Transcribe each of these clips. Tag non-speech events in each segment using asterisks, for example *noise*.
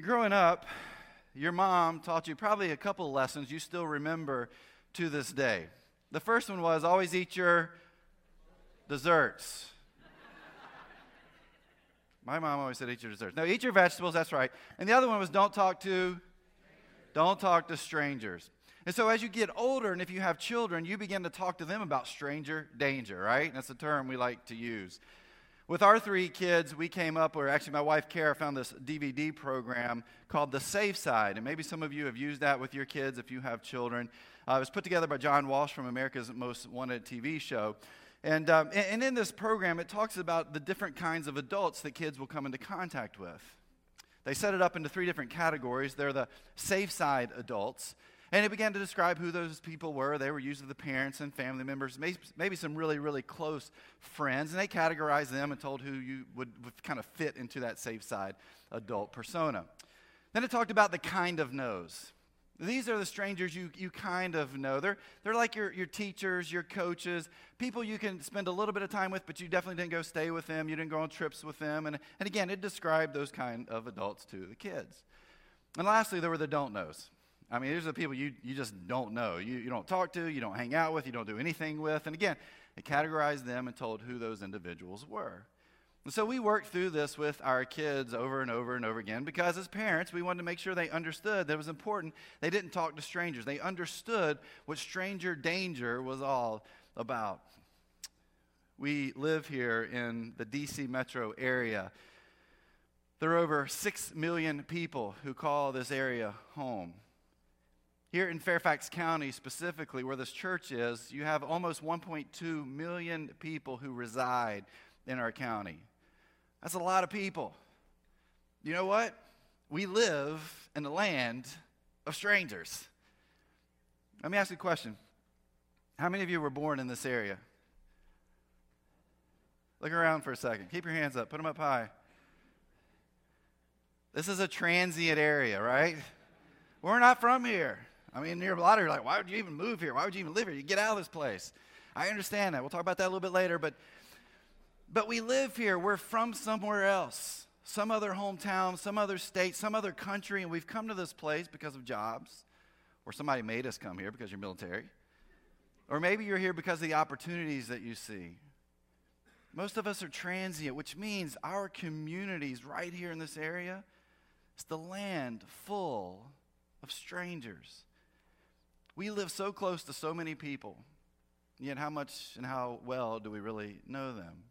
Growing up, your mom taught you probably a couple lessons you still remember to this day. The first one was always eat your desserts. My mom always said eat your desserts. No, eat your vegetables, that's right. And the other one was don't talk to don't talk to strangers. And so as you get older and if you have children, you begin to talk to them about stranger danger, right? That's a term we like to use. With our three kids, we came up, or actually, my wife Kara found this DVD program called The Safe Side. And maybe some of you have used that with your kids if you have children. Uh, it was put together by John Walsh from America's Most Wanted TV show. And, um, and in this program, it talks about the different kinds of adults that kids will come into contact with. They set it up into three different categories. They're the safe side adults. And it began to describe who those people were. They were usually the parents and family members, maybe some really, really close friends. And they categorized them and told who you would, would kind of fit into that safe side adult persona. Then it talked about the kind of knows. These are the strangers you, you kind of know. They're, they're like your, your teachers, your coaches, people you can spend a little bit of time with, but you definitely didn't go stay with them. You didn't go on trips with them. And, and again, it described those kind of adults to the kids. And lastly, there were the don't knows. I mean, these are the people you, you just don't know. You, you don't talk to, you don't hang out with, you don't do anything with. And again, it categorized them and told who those individuals were. And so we worked through this with our kids over and over and over again because as parents, we wanted to make sure they understood that it was important. They didn't talk to strangers, they understood what stranger danger was all about. We live here in the DC metro area. There are over 6 million people who call this area home. Here in Fairfax County, specifically where this church is, you have almost 1.2 million people who reside in our county. That's a lot of people. You know what? We live in the land of strangers. Let me ask you a question. How many of you were born in this area? Look around for a second. Keep your hands up. Put them up high. This is a transient area, right? We're not from here. I mean, are a lot of you like, why would you even move here? Why would you even live here? You get out of this place. I understand that. We'll talk about that a little bit later, but but we live here. We're from somewhere else. Some other hometown, some other state, some other country, and we've come to this place because of jobs, or somebody made us come here because you're military. Or maybe you're here because of the opportunities that you see. Most of us are transient, which means our communities right here in this area is the land full of strangers. We live so close to so many people, yet how much and how well do we really know them?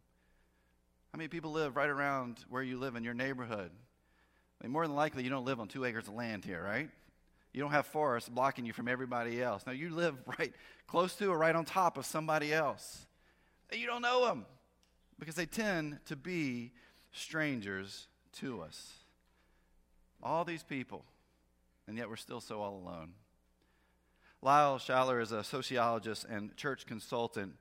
How many people live right around where you live in your neighborhood? I mean, more than likely, you don't live on two acres of land here, right? You don't have forests blocking you from everybody else. Now, you live *laughs* right close to or right on top of somebody else. And you don't know them because they tend to be strangers to us. All these people, and yet we're still so all alone. Lyle Schaller is a sociologist and church consultant.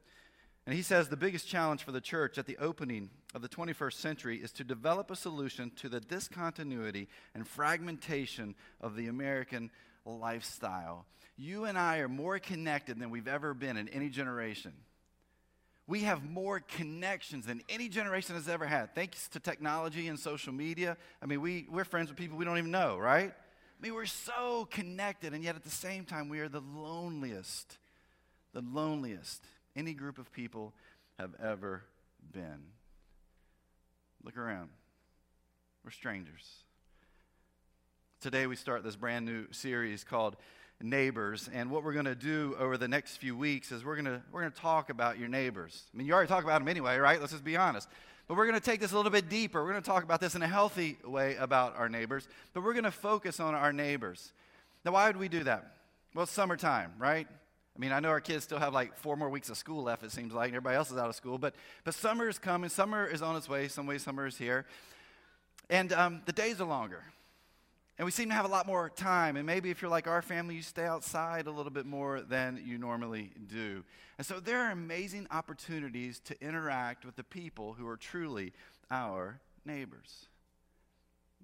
And he says the biggest challenge for the church at the opening of the 21st century is to develop a solution to the discontinuity and fragmentation of the American lifestyle. You and I are more connected than we've ever been in any generation. We have more connections than any generation has ever had, thanks to technology and social media. I mean, we, we're friends with people we don't even know, right? I mean, we're so connected, and yet at the same time, we are the loneliest, the loneliest any group of people have ever been. Look around. We're strangers. Today, we start this brand new series called Neighbors. And what we're going to do over the next few weeks is we're going to, we're going to talk about your neighbors. I mean, you already talk about them anyway, right? Let's just be honest. But we're going to take this a little bit deeper. We're going to talk about this in a healthy way about our neighbors, but we're going to focus on our neighbors. Now, why would we do that? Well, summertime, right? I mean, I know our kids still have like four more weeks of school left, it seems like, and everybody else is out of school, but, but summer is coming. Summer is on its way. Some way, summer is here. And um, the days are longer. And we seem to have a lot more time. And maybe if you're like our family, you stay outside a little bit more than you normally do. And so there are amazing opportunities to interact with the people who are truly our neighbors.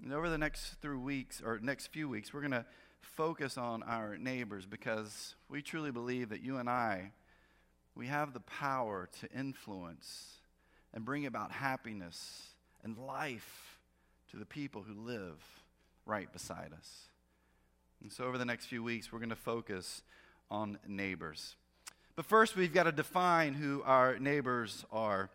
And over the next three weeks, or next few weeks, we're going to focus on our neighbors because we truly believe that you and I, we have the power to influence and bring about happiness and life to the people who live right beside us. And so, over the next few weeks, we're going to focus on neighbors. But first, we've got to define who our neighbors are.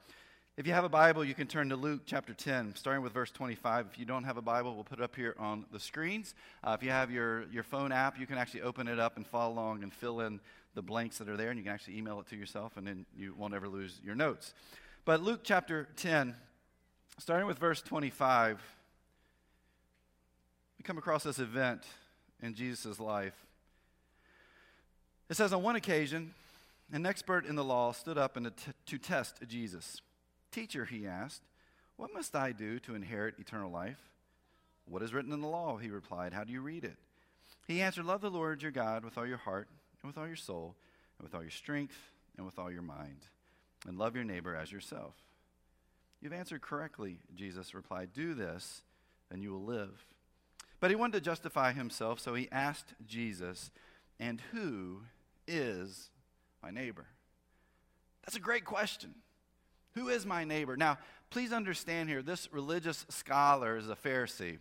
If you have a Bible, you can turn to Luke chapter 10, starting with verse 25. If you don't have a Bible, we'll put it up here on the screens. Uh, if you have your, your phone app, you can actually open it up and follow along and fill in the blanks that are there, and you can actually email it to yourself, and then you won't ever lose your notes. But Luke chapter 10, starting with verse 25, we come across this event in Jesus' life. It says, On one occasion, an expert in the law stood up and to test Jesus. Teacher, he asked, What must I do to inherit eternal life? What is written in the law? He replied, How do you read it? He answered, Love the Lord your God with all your heart, and with all your soul, and with all your strength, and with all your mind, and love your neighbor as yourself. You've answered correctly, Jesus replied. Do this, and you will live. But he wanted to justify himself, so he asked Jesus, And who is my neighbor? That's a great question. Who is my neighbor? Now, please understand here, this religious scholar is a Pharisee.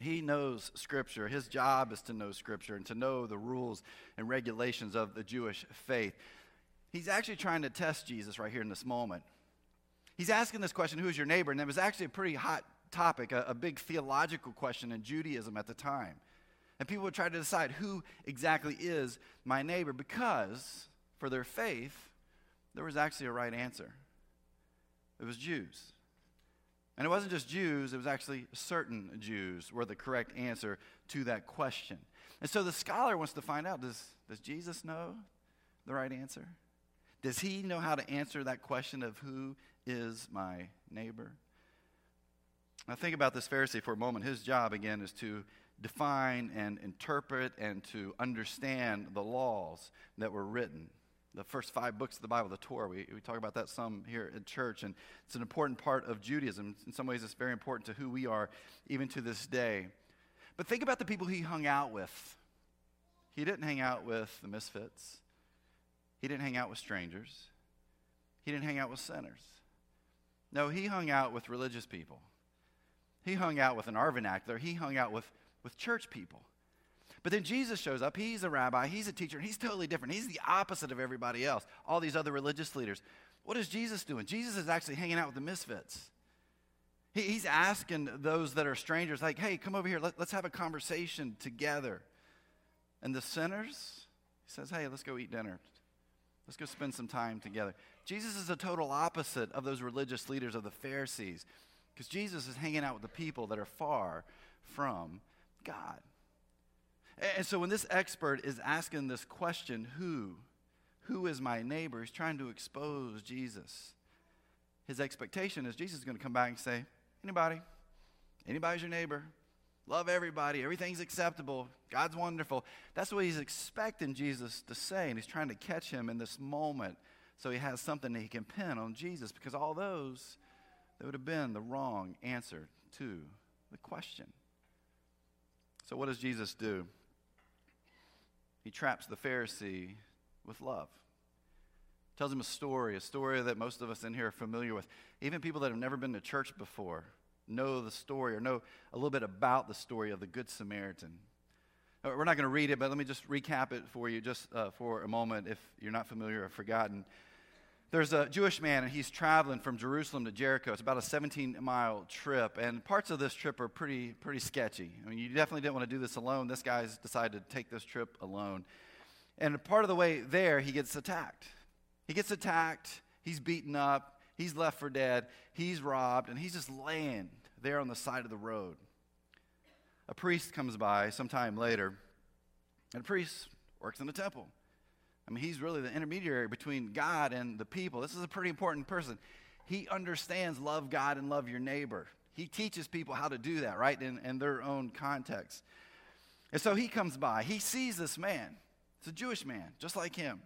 He knows Scripture. His job is to know Scripture and to know the rules and regulations of the Jewish faith. He's actually trying to test Jesus right here in this moment. He's asking this question, Who is your neighbor? And it was actually a pretty hot topic, a, a big theological question in Judaism at the time. And people would try to decide who exactly is my neighbor because for their faith, there was actually a right answer. It was Jews. And it wasn't just Jews, it was actually certain Jews were the correct answer to that question. And so the scholar wants to find out does, does Jesus know the right answer? Does he know how to answer that question of who is my neighbor? Now, think about this Pharisee for a moment. His job, again, is to define and interpret and to understand the laws that were written the first five books of the Bible, the Torah. We, we talk about that some here at church, and it's an important part of Judaism. In some ways, it's very important to who we are, even to this day. But think about the people he hung out with. He didn't hang out with the misfits, he didn't hang out with strangers, he didn't hang out with sinners. No, he hung out with religious people. He hung out with an vernacular, he hung out with, with church people. But then Jesus shows up. He's a rabbi, he's a teacher, and he's totally different. He's the opposite of everybody else, all these other religious leaders. What is Jesus doing? Jesus is actually hanging out with the misfits. He, he's asking those that are strangers, like, hey, come over here, Let, let's have a conversation together. And the sinners, he says, hey, let's go eat dinner. Let's go spend some time together. Jesus is a total opposite of those religious leaders of the Pharisees because Jesus is hanging out with the people that are far from God. And so when this expert is asking this question, who? Who is my neighbor? He's trying to expose Jesus. His expectation is Jesus is going to come back and say, anybody, anybody's your neighbor. Love everybody. Everything's acceptable. God's wonderful. That's what he's expecting Jesus to say. And he's trying to catch him in this moment so he has something that he can pin on Jesus because all those, that would have been the wrong answer to the question. So, what does Jesus do? he traps the Pharisee with love. Tells him a story, a story that most of us in here are familiar with. Even people that have never been to church before know the story or know a little bit about the story of the Good Samaritan. Uh, we're not going to read it, but let me just recap it for you just uh, for a moment if you're not familiar or forgotten. There's a Jewish man, and he's traveling from Jerusalem to Jericho. It's about a 17 mile trip, and parts of this trip are pretty, pretty sketchy. I mean, you definitely didn't want to do this alone. This guy's decided to take this trip alone. And part of the way there, he gets attacked. He gets attacked, he's beaten up, he's left for dead, he's robbed, and he's just laying there on the side of the road. A priest comes by sometime later, and a priest works in the temple. I mean, he's really the intermediary between God and the people. This is a pretty important person. He understands love God and love your neighbor. He teaches people how to do that, right, in, in their own context. And so he comes by. He sees this man. It's a Jewish man, just like him.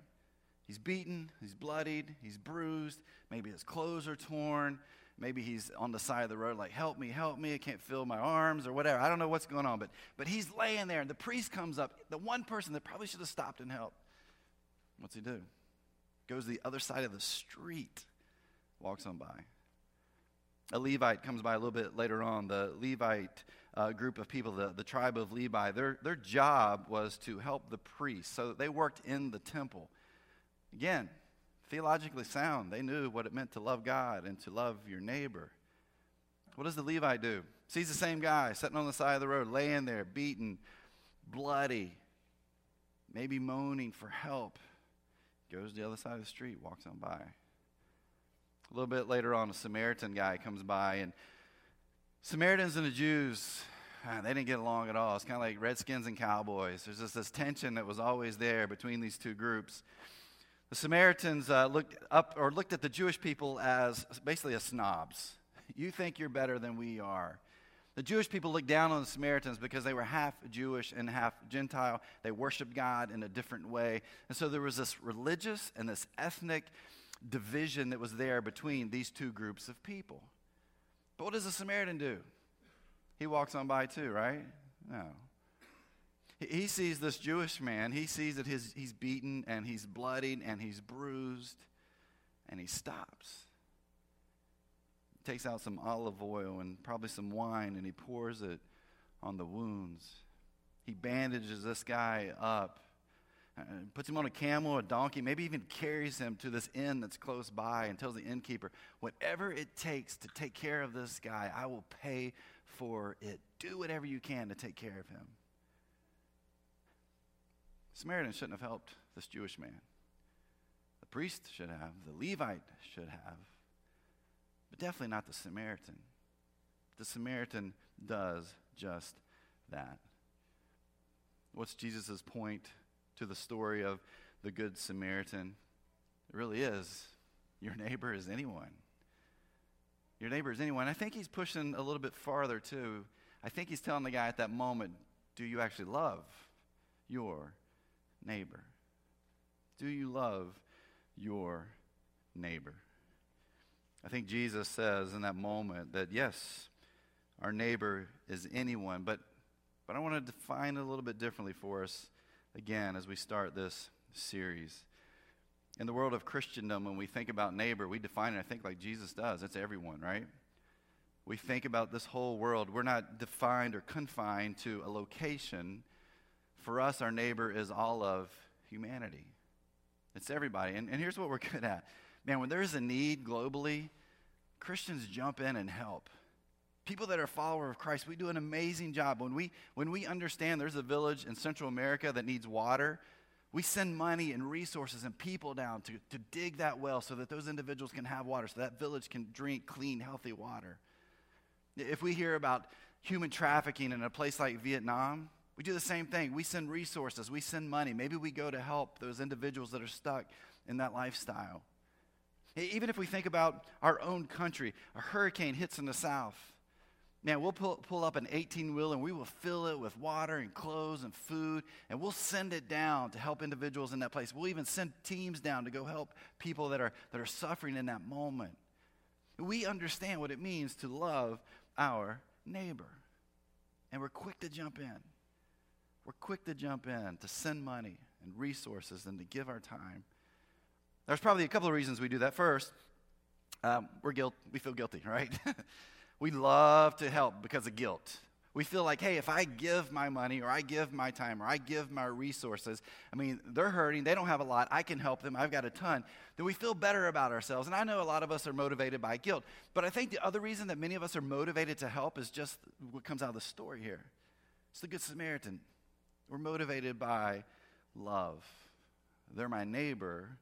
He's beaten, he's bloodied, he's bruised. Maybe his clothes are torn. Maybe he's on the side of the road, like, help me, help me. I can't feel my arms or whatever. I don't know what's going on. But, but he's laying there, and the priest comes up, the one person that probably should have stopped and helped. What's he do? Goes the other side of the street, walks on by. A Levite comes by a little bit later on. The Levite uh, group of people, the, the tribe of Levi, their, their job was to help the priests. So they worked in the temple. Again, theologically sound. They knew what it meant to love God and to love your neighbor. What does the Levite do? Sees the same guy sitting on the side of the road, laying there, beaten, bloody, maybe moaning for help. Goes to the other side of the street, walks on by. A little bit later on, a Samaritan guy comes by, and Samaritans and the Jews, ah, they didn't get along at all. It's kind of like Redskins and Cowboys. There's just this tension that was always there between these two groups. The Samaritans uh, looked up or looked at the Jewish people as basically as snobs. *laughs* You think you're better than we are. The Jewish people looked down on the Samaritans because they were half Jewish and half Gentile. They worshiped God in a different way. And so there was this religious and this ethnic division that was there between these two groups of people. But what does the Samaritan do? He walks on by too, right? No. He sees this Jewish man. He sees that he's beaten and he's bloodied and he's bruised, and he stops takes out some olive oil and probably some wine and he pours it on the wounds. He bandages this guy up, puts him on a camel, a donkey, maybe even carries him to this inn that's close by and tells the innkeeper, whatever it takes to take care of this guy, I will pay for it. Do whatever you can to take care of him. Samaritan shouldn't have helped this Jewish man. The priest should have, the Levite should have but definitely not the Samaritan. The Samaritan does just that. What's Jesus' point to the story of the Good Samaritan? It really is your neighbor is anyone. Your neighbor is anyone. I think he's pushing a little bit farther, too. I think he's telling the guy at that moment, Do you actually love your neighbor? Do you love your neighbor? I think Jesus says in that moment that yes, our neighbor is anyone, but, but I want to define it a little bit differently for us again as we start this series. In the world of Christendom, when we think about neighbor, we define it, I think, like Jesus does. It's everyone, right? We think about this whole world. We're not defined or confined to a location. For us, our neighbor is all of humanity. It's everybody. And, and here's what we're *laughs* good at man, when there's a need globally, Christians jump in and help. People that are followers of Christ, we do an amazing job. When we, when we understand there's a village in Central America that needs water, we send money and resources and people down to, to dig that well so that those individuals can have water, so that village can drink clean, healthy water. If we hear about human trafficking in a place like Vietnam, we do the same thing. We send resources, we send money. Maybe we go to help those individuals that are stuck in that lifestyle. Even if we think about our own country, a hurricane hits in the south. Man, we'll pull, pull up an 18 wheel and we will fill it with water and clothes and food, and we'll send it down to help individuals in that place. We'll even send teams down to go help people that are, that are suffering in that moment. We understand what it means to love our neighbor, and we're quick to jump in. We're quick to jump in, to send money and resources, and to give our time. There's probably a couple of reasons we do that. First, um, we're guilt, we feel guilty, right? *laughs* we love to help because of guilt. We feel like, hey, if I give my money or I give my time or I give my resources, I mean, they're hurting, they don't have a lot, I can help them, I've got a ton, then we feel better about ourselves. And I know a lot of us are motivated by guilt, but I think the other reason that many of us are motivated to help is just what comes out of the story here. It's the Good Samaritan. We're motivated by love. They're my neighbor,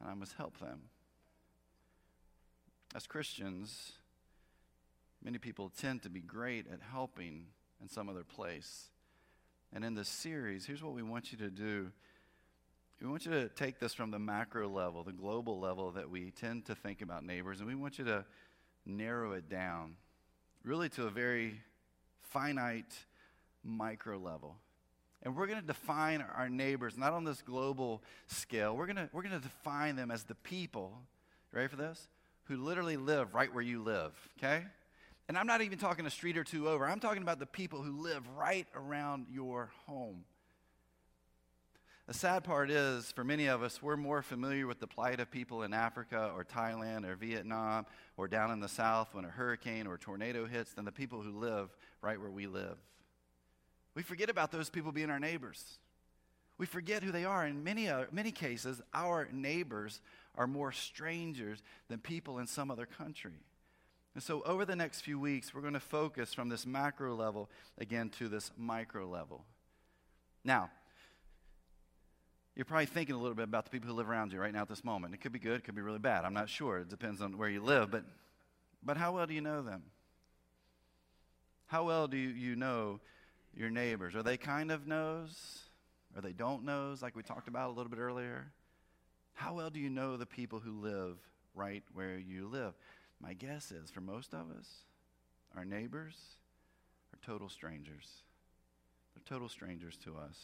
and I must help them. As Christians, many people tend to be great at helping in some other place. And in this series, here's what we want you to do. We want you to take this from the macro level, the global level that we tend to think about neighbors, and we want you to narrow it down really to a very finite micro level. And we're going to define our neighbors, not on this global scale. We're going to, we're to define them as the people, ready for this? Who literally live right where you live, okay? And I'm not even talking a street or two over. I'm talking about the people who live right around your home. The sad part is, for many of us, we're more familiar with the plight of people in Africa or Thailand or Vietnam or down in the South when a hurricane or a tornado hits than the people who live right where we live. We forget about those people being our neighbors. We forget who they are. In many, uh, many cases, our neighbors are more strangers than people in some other country. And so, over the next few weeks, we're going to focus from this macro level again to this micro level. Now, you're probably thinking a little bit about the people who live around you right now at this moment. It could be good, it could be really bad. I'm not sure. It depends on where you live. But, but how well do you know them? How well do you know your neighbors? Are they kind of knows? Are they don't knows, like we talked about a little bit earlier? How well do you know the people who live right where you live? My guess is for most of us, our neighbors are total strangers. They're total strangers to us.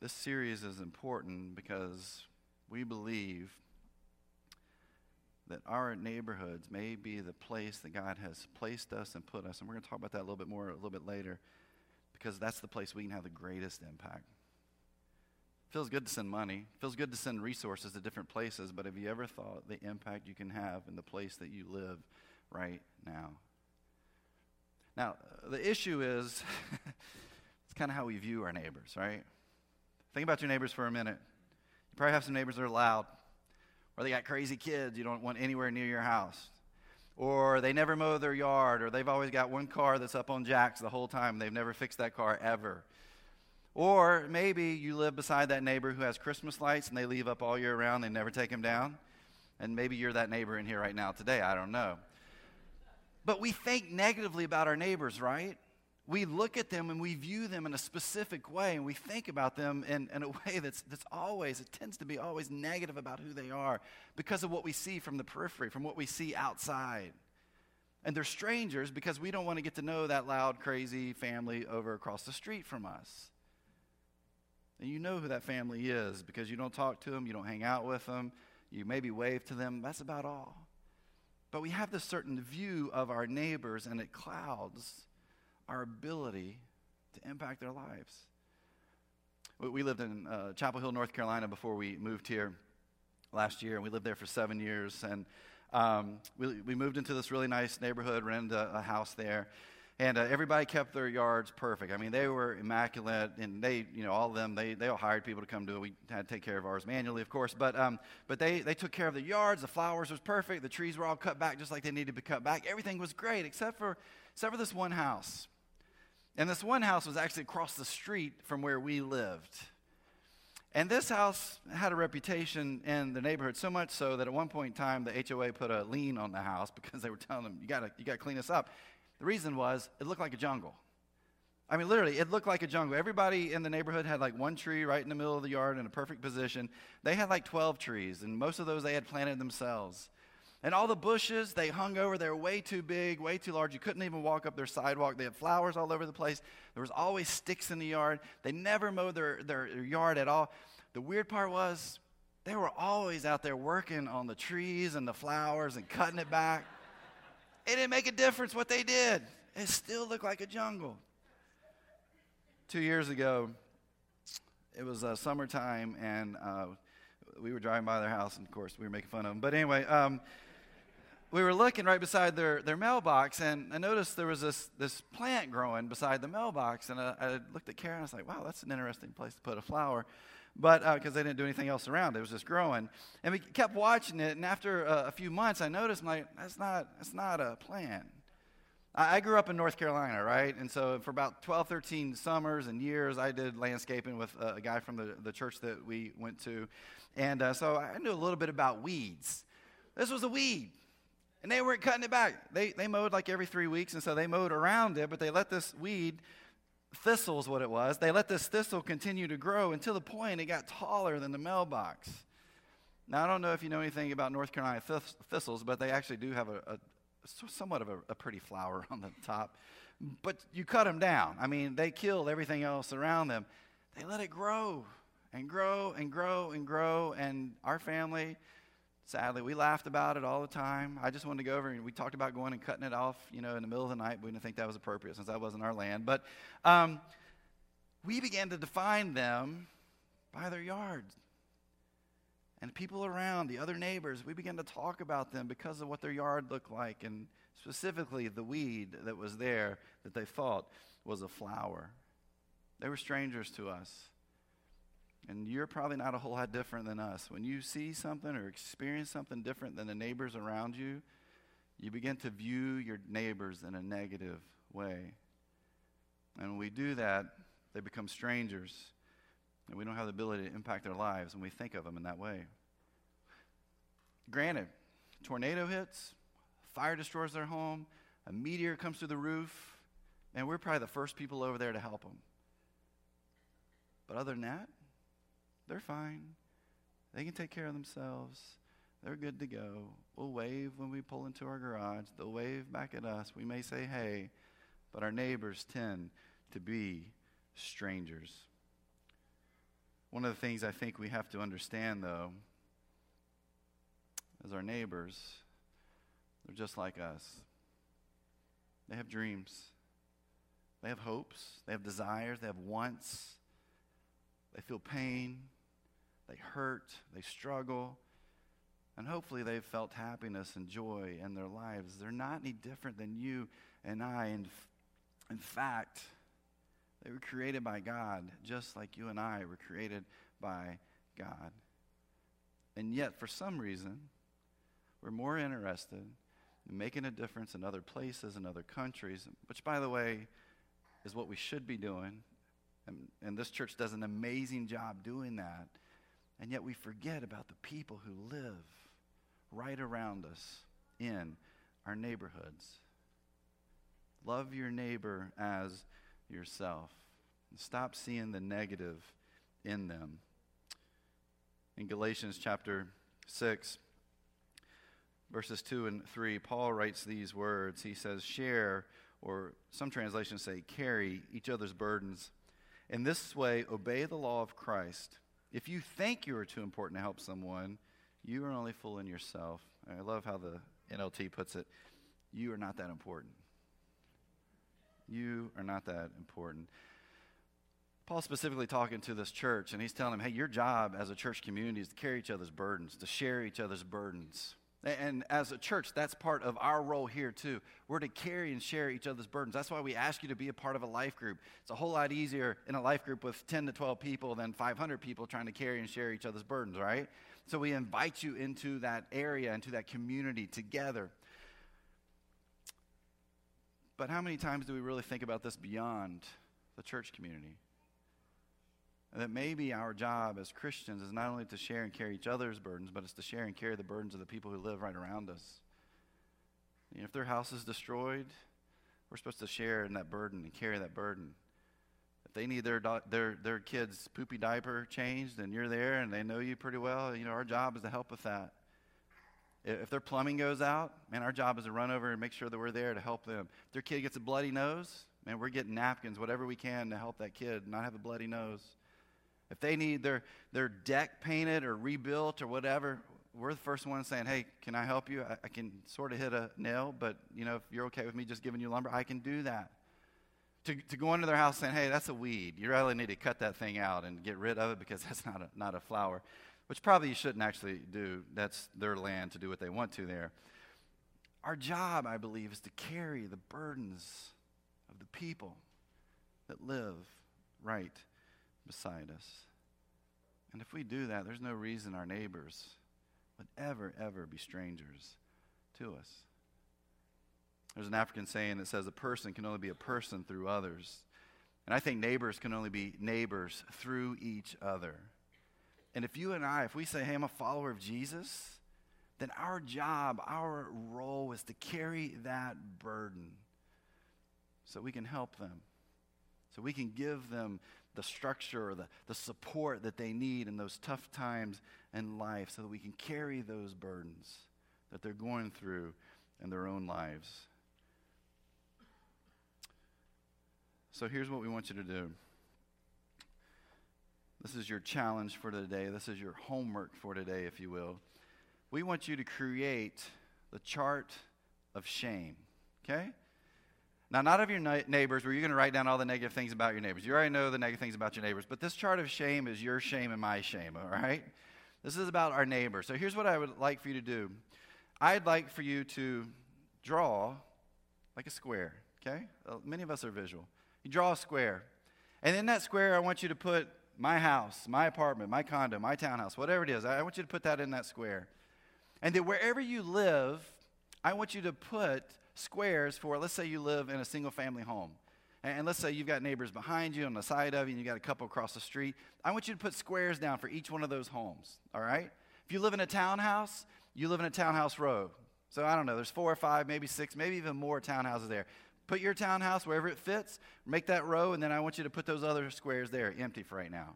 This series is important because we believe that our neighborhoods may be the place that God has placed us and put us. And we're going to talk about that a little bit more a little bit later because that's the place we can have the greatest impact. Feels good to send money. Feels good to send resources to different places, but have you ever thought the impact you can have in the place that you live right now? Now, the issue is *laughs* it's kind of how we view our neighbors, right? Think about your neighbors for a minute. You probably have some neighbors that are loud, or they got crazy kids you don't want anywhere near your house, or they never mow their yard, or they've always got one car that's up on jacks the whole time. They've never fixed that car ever. Or maybe you live beside that neighbor who has Christmas lights and they leave up all year round, they never take them down. And maybe you're that neighbor in here right now today. I don't know. But we think negatively about our neighbors, right? We look at them and we view them in a specific way and we think about them in, in a way that's, that's always, it tends to be always negative about who they are because of what we see from the periphery, from what we see outside. And they're strangers because we don't want to get to know that loud, crazy family over across the street from us. And you know who that family is because you don't talk to them, you don't hang out with them, you maybe wave to them. That's about all. But we have this certain view of our neighbors, and it clouds our ability to impact their lives. We lived in uh, Chapel Hill, North Carolina before we moved here last year, and we lived there for seven years. And um, we, we moved into this really nice neighborhood, rented a, a house there. And uh, everybody kept their yards perfect. I mean, they were immaculate, and they, you know, all of them, they, they all hired people to come do it. We had to take care of ours manually, of course, but, um, but they, they took care of the yards. The flowers was perfect. The trees were all cut back just like they needed to be cut back. Everything was great, except for, except for this one house. And this one house was actually across the street from where we lived. And this house had a reputation in the neighborhood so much so that at one point in time, the HOA put a lien on the house *laughs* because they were telling them, you gotta, you gotta clean this up. The reason was it looked like a jungle. I mean, literally, it looked like a jungle. Everybody in the neighborhood had like one tree right in the middle of the yard in a perfect position. They had like 12 trees, and most of those they had planted themselves. And all the bushes they hung over, they were way too big, way too large. You couldn't even walk up their sidewalk. They had flowers all over the place. There was always sticks in the yard. They never mowed their, their, their yard at all. The weird part was they were always out there working on the trees and the flowers and cutting it back. It didn't make a difference what they did. It still looked like a jungle. Two years ago, it was uh, summertime, and uh, we were driving by their house, and of course, we were making fun of them. But anyway, um, we were looking right beside their, their mailbox, and I noticed there was this, this plant growing beside the mailbox. And I, I looked at Karen, and I was like, wow, that's an interesting place to put a flower but because uh, they didn't do anything else around it, was just growing. And we kept watching it, and after uh, a few months, I noticed, I'm like, that's not, that's not a plant. I, I grew up in North Carolina, right? And so for about 12, 13 summers and years, I did landscaping with a guy from the, the church that we went to. And uh, so I knew a little bit about weeds. This was a weed. And they weren't cutting it back. They, they mowed like every three weeks, and so they mowed around it, but they let this weed thistle is what it was. They let this thistle continue to grow until the point it got taller than the mailbox. Now, I don't know if you know anything about North Carolina thistles, but they actually do have a, a somewhat of a, a, pretty flower *laughs* on the top. But you cut them down. I mean, they killed everything else around them. They let it grow and grow and grow and grow. And our family, sadly, we laughed about it all the time. I just wanted to go over and we talked about going and cutting it off, you know, in the middle of the night. We didn't think that was appropriate since that wasn't our land. But um, we began to define them by their yards. And people around, the other neighbors, we began to talk about them because of what their yard looked like and specifically the weed that was there that they thought was a flower. They were strangers to us. And you're probably not a whole lot different than us. When you see something or experience something different than the neighbors around you, you begin to view your neighbors in a negative way. And when we do that, they become strangers. And we don't have the ability to impact their lives when we think of them in that way. Granted, tornado hits, fire destroys their home, a meteor comes through the roof, and we're probably the first people over there to help them. But other than that, they're fine. They can take care of themselves. They're good to go. We'll wave when we pull into our garage. They'll wave back at us. We may say, hey, but our neighbors tend to be strangers. One of the things I think we have to understand, though, is our neighbors, they're just like us. They have dreams, they have hopes, they have desires, they have wants, they feel pain, hurt, they struggle. And hopefully they've felt happiness and joy in their lives. They're not any different than you and I. In, in fact, they were created by God, just like you and I were created by God. And yet, for some reason, we're more interested in making a difference in other places and other countries, which, by the way, is what we should be doing. And, and this church does an amazing job doing that. And yet, we forget about the people who live right around us in our neighborhoods. Love your neighbor as yourself. Stop seeing the negative in them. In Galatians chapter 6, verses 2 and 3, Paul writes these words. He says, Share, or some translations say, carry each other's burdens. In this way, obey the law of Christ. If you think you are too important to help someone, you are only fooling yourself. I love how the NLT puts it. You are not that important. You are not that important. Paul's specifically talking to this church, and he's telling them, hey, your job as a church community is to carry each other's burdens, to share each other's burdens. And as a church, that's part of our role here, too. We're to carry and share each other's burdens. That's why we ask you to be a part of a life group. It's a whole lot easier in a life group with 10 to 12 people than 500 people trying to carry and share each other's burdens, right? So we invite you into that area, into that community together. But how many times do we really think about this beyond the church community? That maybe our job as Christians is not only to share and carry each other's burdens, but it's to share and carry the burdens of the people who live right around us. You know, if their house is destroyed, we're supposed to share in that burden and carry that burden. If they need their, their, their kid's poopy diaper changed and you're there and they know you pretty well, you know, our job is to help with that. If their plumbing goes out, man, our job is to run over and make sure that we're there to help them. If their kid gets a bloody nose, man, we're getting napkins, whatever we can to help that kid not have a bloody nose. If they need their, their deck painted or rebuilt or whatever, we're the first ones saying, hey, can I help you? I, I, can sort of hit a nail, but, you know, if you're okay with me just giving you lumber, I can do that. To, to go into their house saying, hey, that's a weed. You really need to cut that thing out and get rid of it because *laughs* that's not a, not a flower, which probably you shouldn't actually do. That's their land to do what they want to there. Our job, I believe, is to carry the burdens of the people that live right beside us. And if we do that, there's no reason our neighbors would ever, ever be strangers to us. There's an African saying that says a person can only be a person through others. And I think neighbors can only be neighbors through each other. And if you and I, if we say, hey, I'm a follower of Jesus, then our job, our role is to carry that burden so we can help them, so we can give them the structure or the, the support that they need in those tough times in life so that we can carry those burdens that they're going through in their own lives. So here's what we want you to do. This is your challenge for today. This is your homework for today, if you will. We want you to create the chart of shame, okay? Now, not of your neighbors, where you're going to write down all the negative things about your neighbors. You already know the negative things about your neighbors. But this chart of shame is your shame and my shame, all right? This is about our neighbors. So here's what I would like for you to do I'd like for you to draw like a square, okay? Uh, many of us are visual. You draw a square. And in that square, I want you to put my house, my apartment, my condo, my townhouse, whatever it is. I want you to put that in that square. And then wherever you live, I want you to put squares for, let's say you live in a single family home. And let's say you've got neighbors behind you on the side of you, and you got a couple across the street. I want you to put squares down for each one of those homes, all right? If you live in a townhouse, you live in a townhouse row. So I don't know, there's four or five, maybe six, maybe even more townhouses there. Put your townhouse wherever it fits, make that row, and then I want you to put those other squares there empty for right now.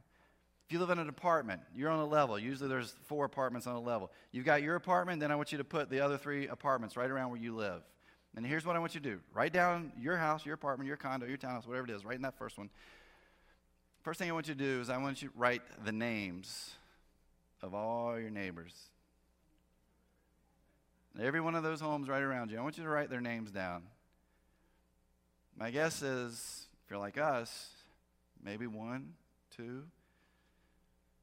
If you live in an apartment, you're on a level. Usually there's four apartments on a level. You've got your apartment, then I want you to put the other three apartments right around where you live. And here's what I want you to do write down your house, your apartment, your condo, your townhouse, whatever it is, write in that first one. First thing I want you to do is I want you to write the names of all your neighbors. Every one of those homes right around you, I want you to write their names down. My guess is, if you're like us, maybe one, two.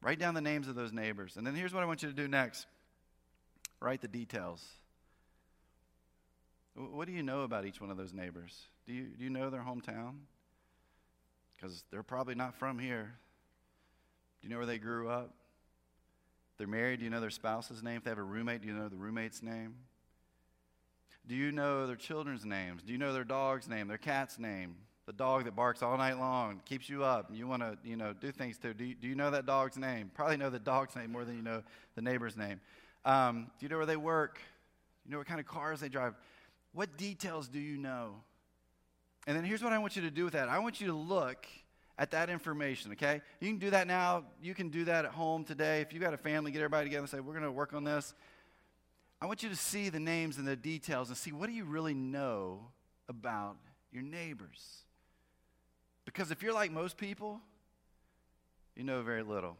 Write down the names of those neighbors. And then here's what I want you to do next write the details. What do you know about each one of those neighbors? Do you, do you know their hometown? Because they're probably not from here. Do you know where they grew up? They're married. Do you know their spouse's name? If they have a roommate, do you know the roommate's name? Do you know their children's names? Do you know their dog's name, their cat's name? The dog that barks all night long, keeps you up, and you want to, you know, do things to. Do you, do you know that dog's name? Probably know the dog's name more than you know the neighbor's name. Um, do you know where they work? Do you know what kind of cars they drive? What details do you know? And then here's what I want you to do with that I want you to look at that information, okay? You can do that now. You can do that at home today. If you've got a family, get everybody together and say, we're going to work on this. I want you to see the names and the details and see what do you really know about your neighbors. Because if you're like most people, you know very little.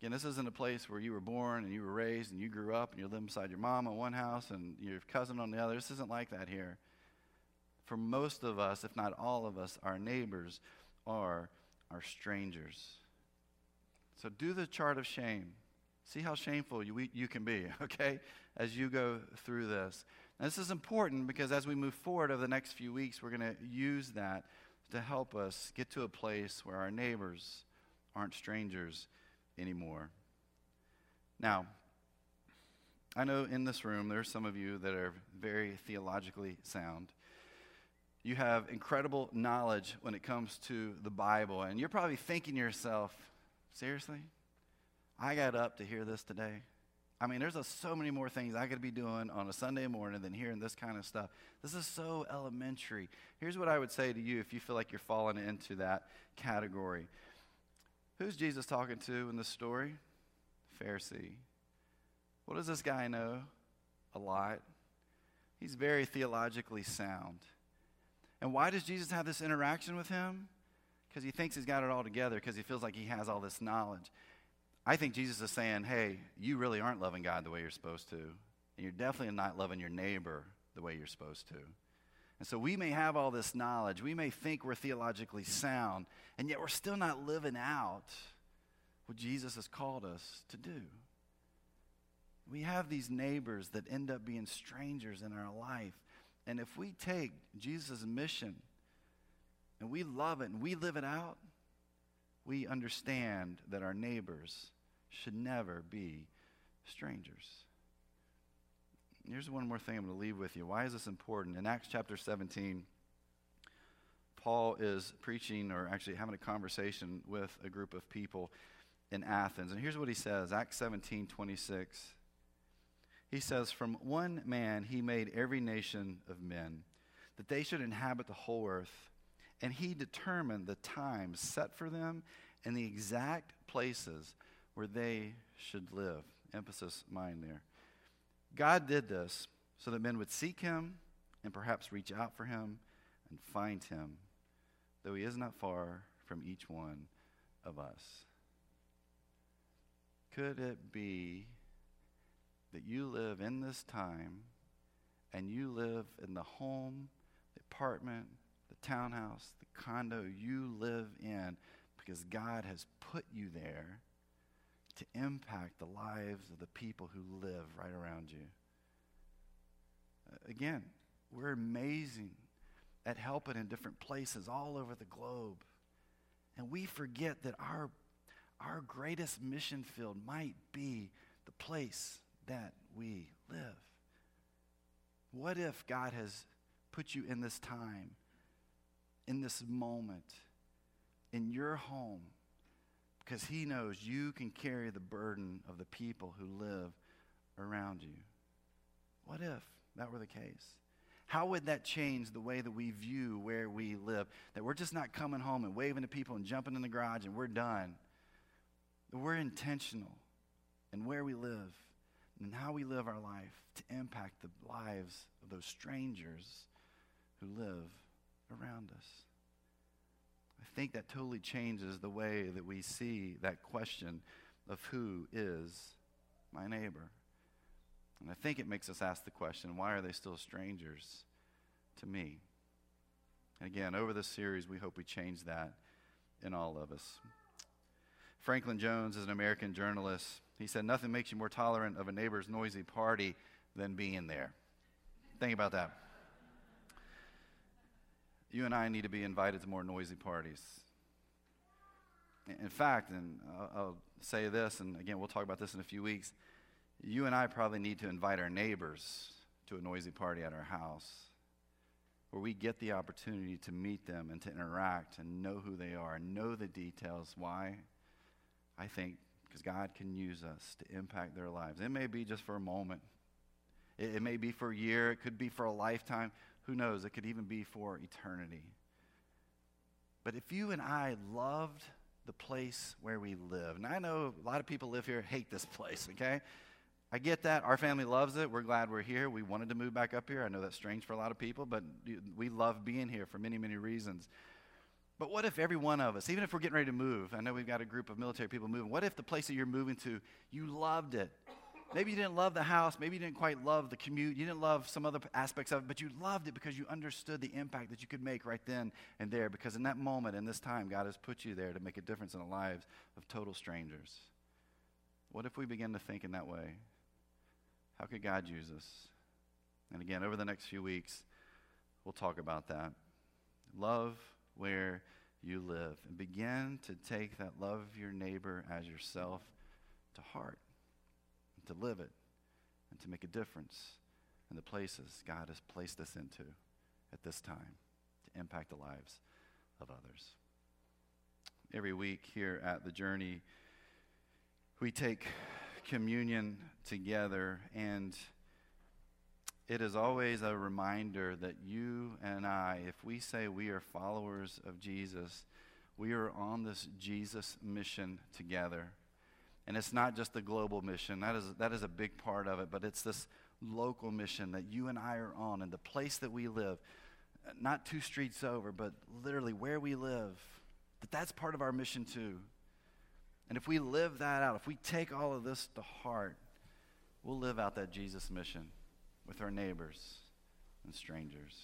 Again, this isn't a place where you were born and you were raised and you grew up and you're living beside your mom on one house and your cousin on the other. This isn't like that here. For most of us, if not all of us, our neighbors are our strangers. So do the chart of shame. See how shameful you, you can be, *laughs* okay, as you go through this. And this is important because as we move forward over the next few weeks, we're going to use that to help us get to a place where our neighbors aren't strangers anymore. Now, I know in this room there's some of you that are very theologically sound. You have incredible knowledge when it comes to the Bible, and you're probably thinking to yourself, seriously? I got up to hear this today. I mean, there's a, so many more things I could be doing on a Sunday morning than hearing this kind of stuff. This is so elementary. Here's what I would say to you if you feel like you're falling into that category Who's Jesus talking to in this story? Pharisee. What does this guy know? A lot. He's very theologically sound. And why does Jesus have this interaction with him? Because he thinks he's got it all together, because he feels like he has all this knowledge. I think Jesus is saying, hey, you really aren't loving God the way you're supposed to. And you're definitely not loving your neighbor the way you're supposed to. And so we may have all this knowledge, we may think we're theologically sound, and yet we're still not living out what Jesus has called us to do. We have these neighbors that end up being strangers in our life. And if we take Jesus' mission and we love it and we live it out, we understand that our neighbors should never be strangers. Here's one more thing I'm going to leave with you. Why is this important? In Acts chapter 17, Paul is preaching or actually having a conversation with a group of people in Athens. And here's what he says Acts 17 26. He says, From one man he made every nation of men, that they should inhabit the whole earth. And he determined the times set for them and the exact places where they should live. Emphasis mine there. God did this so that men would seek him and perhaps reach out for him and find him, though he is not far from each one of us. Could it be that you live in this time and you live in the home, the apartment, the townhouse, the condo you live in because God has put you there to impact the lives of the people who live right around you. Again, we're amazing at helping in different places all over the globe. And we forget that our, our greatest mission field might be the place that we live. What if God has put you in this time, in this moment, in your home, because He knows you can carry the burden of the people who live around you? What if that were the case? How would that change the way that we view where we live? That we're just not coming home and waving to people and jumping in the garage and we're done. That we're intentional in where we live and how we live our life to impact the lives of those strangers who live around us. I think that totally changes the way that we see that question of who is my neighbor. And I think it makes us ask the question why are they still strangers to me? And again, over this series, we hope we change that in all of us. Franklin Jones is an American journalist. He said, Nothing makes you more tolerant of a neighbor's noisy party than being there. Think about that. You and I need to be invited to more noisy parties. In fact, and I'll, say this, and again, we'll talk about this in a few weeks you and I probably need to invite our neighbors to a noisy party at our house where we get the opportunity to meet them and to interact and know who they are know the details. Why? I think because God can use us to impact their lives. It may be just for a moment, it, it may be for a year, it could be for a lifetime. Who knows? It could even be for eternity. But if you and I loved the place where we live, and I know a lot of people live here hate this place, okay? I get that. Our family loves it. We're glad we're here. We wanted to move back up here. I know that's strange for a lot of people, but we love being here for many, many reasons. But what if every one of us, even if we're getting ready to move, I know we've got a group of military people moving, what if the place that you're moving to, you loved it? Maybe you didn't love the house, maybe you didn't quite love the commute, you didn't love some other aspects of it, but you loved it because you understood the impact that you could make right then and there. Because in that moment, in this time, God has put you there to make a difference in the lives of total strangers. What if we begin to think in that way? How could God use us? And again, over the next few weeks, we'll talk about that. Love where you live and begin to take that love of your neighbor as yourself to heart, to live it, and to make a difference in the places God has placed us into at this time to impact the lives of others. Every week here at the Journey, we take communion together, and it is always a reminder that you and I, if we say we are followers of Jesus, we are on this Jesus mission together. And it's not just the global mission, that is, that is a big part of it, but it's this local mission that you and I are on, and the place that we live, not two streets over, but literally where we live, that that's part of our mission too. And if we live that out, if we take all of this to heart, we'll live out that Jesus mission with our neighbors and strangers.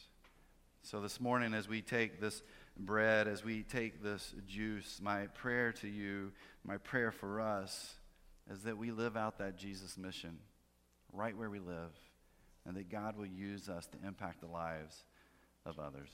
So this morning, as we take this bread, as we take this juice, my prayer to you, my prayer for us, is that we live out that Jesus mission right where we live, and that God will use us to impact the lives of others.